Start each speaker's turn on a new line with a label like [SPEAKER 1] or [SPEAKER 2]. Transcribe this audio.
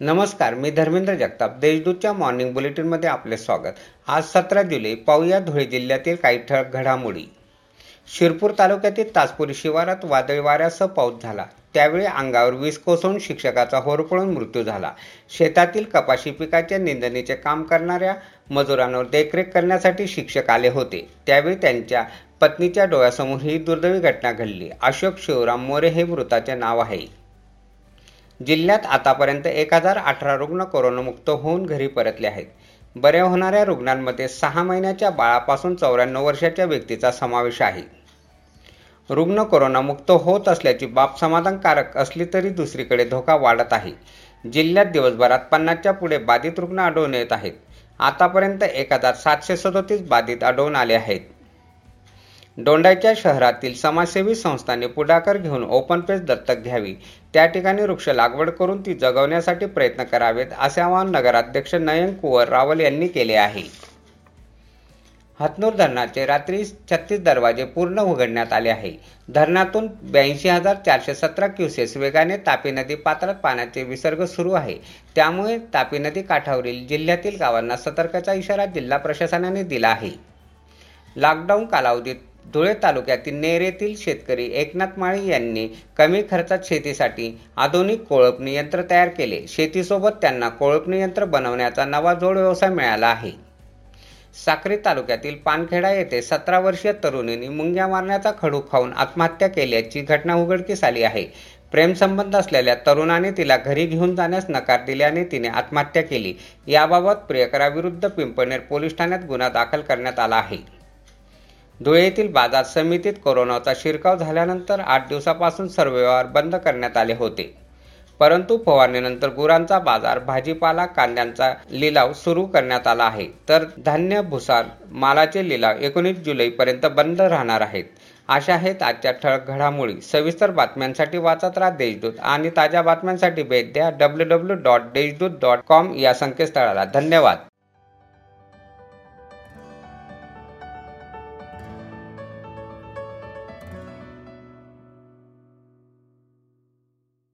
[SPEAKER 1] नमस्कार मी धर्मेंद्र जगताप. देशदूतच्या मॉर्निंग बुलेटिनमध्ये आपले स्वागत. आज सतरा जुलै पाहूया धुळे जिल्ह्यातील काही ठळक घडामोडी. शिरपूर तालुक्यातील तासपुरी शिवारात वादळी वाऱ्यासह पाऊस झाला. त्यावेळी अंगावर वीज कोसळून शिक्षकाचा होरपळून मृत्यू झाला. शेतातील कपाशी पिकाच्या निंदणीचे काम करणाऱ्या मजुरांवर देखरेख करण्यासाठी शिक्षक आले होते. त्यावेळी त्यांच्या पत्नीच्या डोळ्यासमोर ही दुर्दैवी घटना घडली. अशोक शिवराम मोरे हे मृताचे नाव आहे. जिल्ह्यात आतापर्यंत एक हजार अठरा रुग्ण कोरोनामुक्त होऊन घरी परतले आहेत. बऱ्या होणाऱ्या रुग्णांमध्ये सहा महिन्याच्या बाळापासून चौऱ्याण्णव वर्षाच्या व्यक्तीचा समावेश आहे. रुग्ण कोरोनामुक्त होत असल्याची बाब समाधानकारक असली तरी दुसरीकडे धोका वाढत आहे. जिल्ह्यात दिवसभरात पन्नासच्या पुढे बाधित रुग्ण आढळून येत आहेत. आतापर्यंत एक हजार सातशे सदोतीस बाधित आढळून आले आहेत. दोंडाच्या शहरातील समाजसेवी संस्थांनी पुढाकार घेऊन ओपन पेस दत्तक घ्यावी. त्या ठिकाणी वृक्ष लागवड करून ती जगवण्यासाठी प्रयत्न करावेत असे आवाहन नगराध्यक्ष नयन कुवर रावल यांनी केले आहे. हतनूर धरणाचे रात्री छत्तीस दरवाजे पूर्ण उघडण्यात आले आहे. धरणातून ब्याऐंशी हजार चारशे सतरा क्युसेस वेगाने तापी नदी पात्रात पाण्याचे विसर्ग सुरू आहे. त्यामुळे तापी नदी काठावरील जिल्ह्यातील गावांना सतर्कचा इशारा जिल्हा प्रशासनाने दिला आहे. लॉकडाऊन कालावधीत धुळे तालुक्यातील नेर येथील शेतकरी एकनाथ माळी यांनी कमी खर्चात शेतीसाठी आधुनिक कोळपणी यंत्र तयार केले. शेतीसोबत त्यांना कोळपणी यंत्र बनवण्याचा नवा जोड व्यवसाय मिळाला आहे. साक्री तालुक्यातील पानखेडा येथे सतरा वर्षीय तरुणीने मुंग्या मारण्याचा खडू खाऊन आत्महत्या केल्याची घटना उघडकीस आली आहे. प्रेमसंबंध असलेल्या तरुणाने तिला घरी घेऊन जाण्यास नकार दिल्याने तिने आत्महत्या केली. याबाबत प्रियकराविरुद्ध पिंपळनेर पोलीस ठाण्यात गुन्हा दाखल करण्यात आला आहे. धुळे येथील बाजार समितीत कोरोनाचा शिरकाव झाल्यानंतर आठ दिवसापासून सर्व व्यवहार बंद करण्यात आले होते. परंतु फवारणीनंतर गुरांचा बाजार भाजीपाला कांद्यांचा लिलाव सुरू करण्यात आला आहे. तर धान्य भुसार मालाचे लिलाव एकोणीस जुलैपर्यंत बंद राहणार आहेत. अशा आहेत आजच्या ठळक घडामोडी सविस्तर बातम्यांसाठी वाचत राहा देशदूत आणि ताज्या बातम्यांसाठी भेट द्या W W dot Deshdoot dot com या संकेतस्थळाला. धन्यवाद.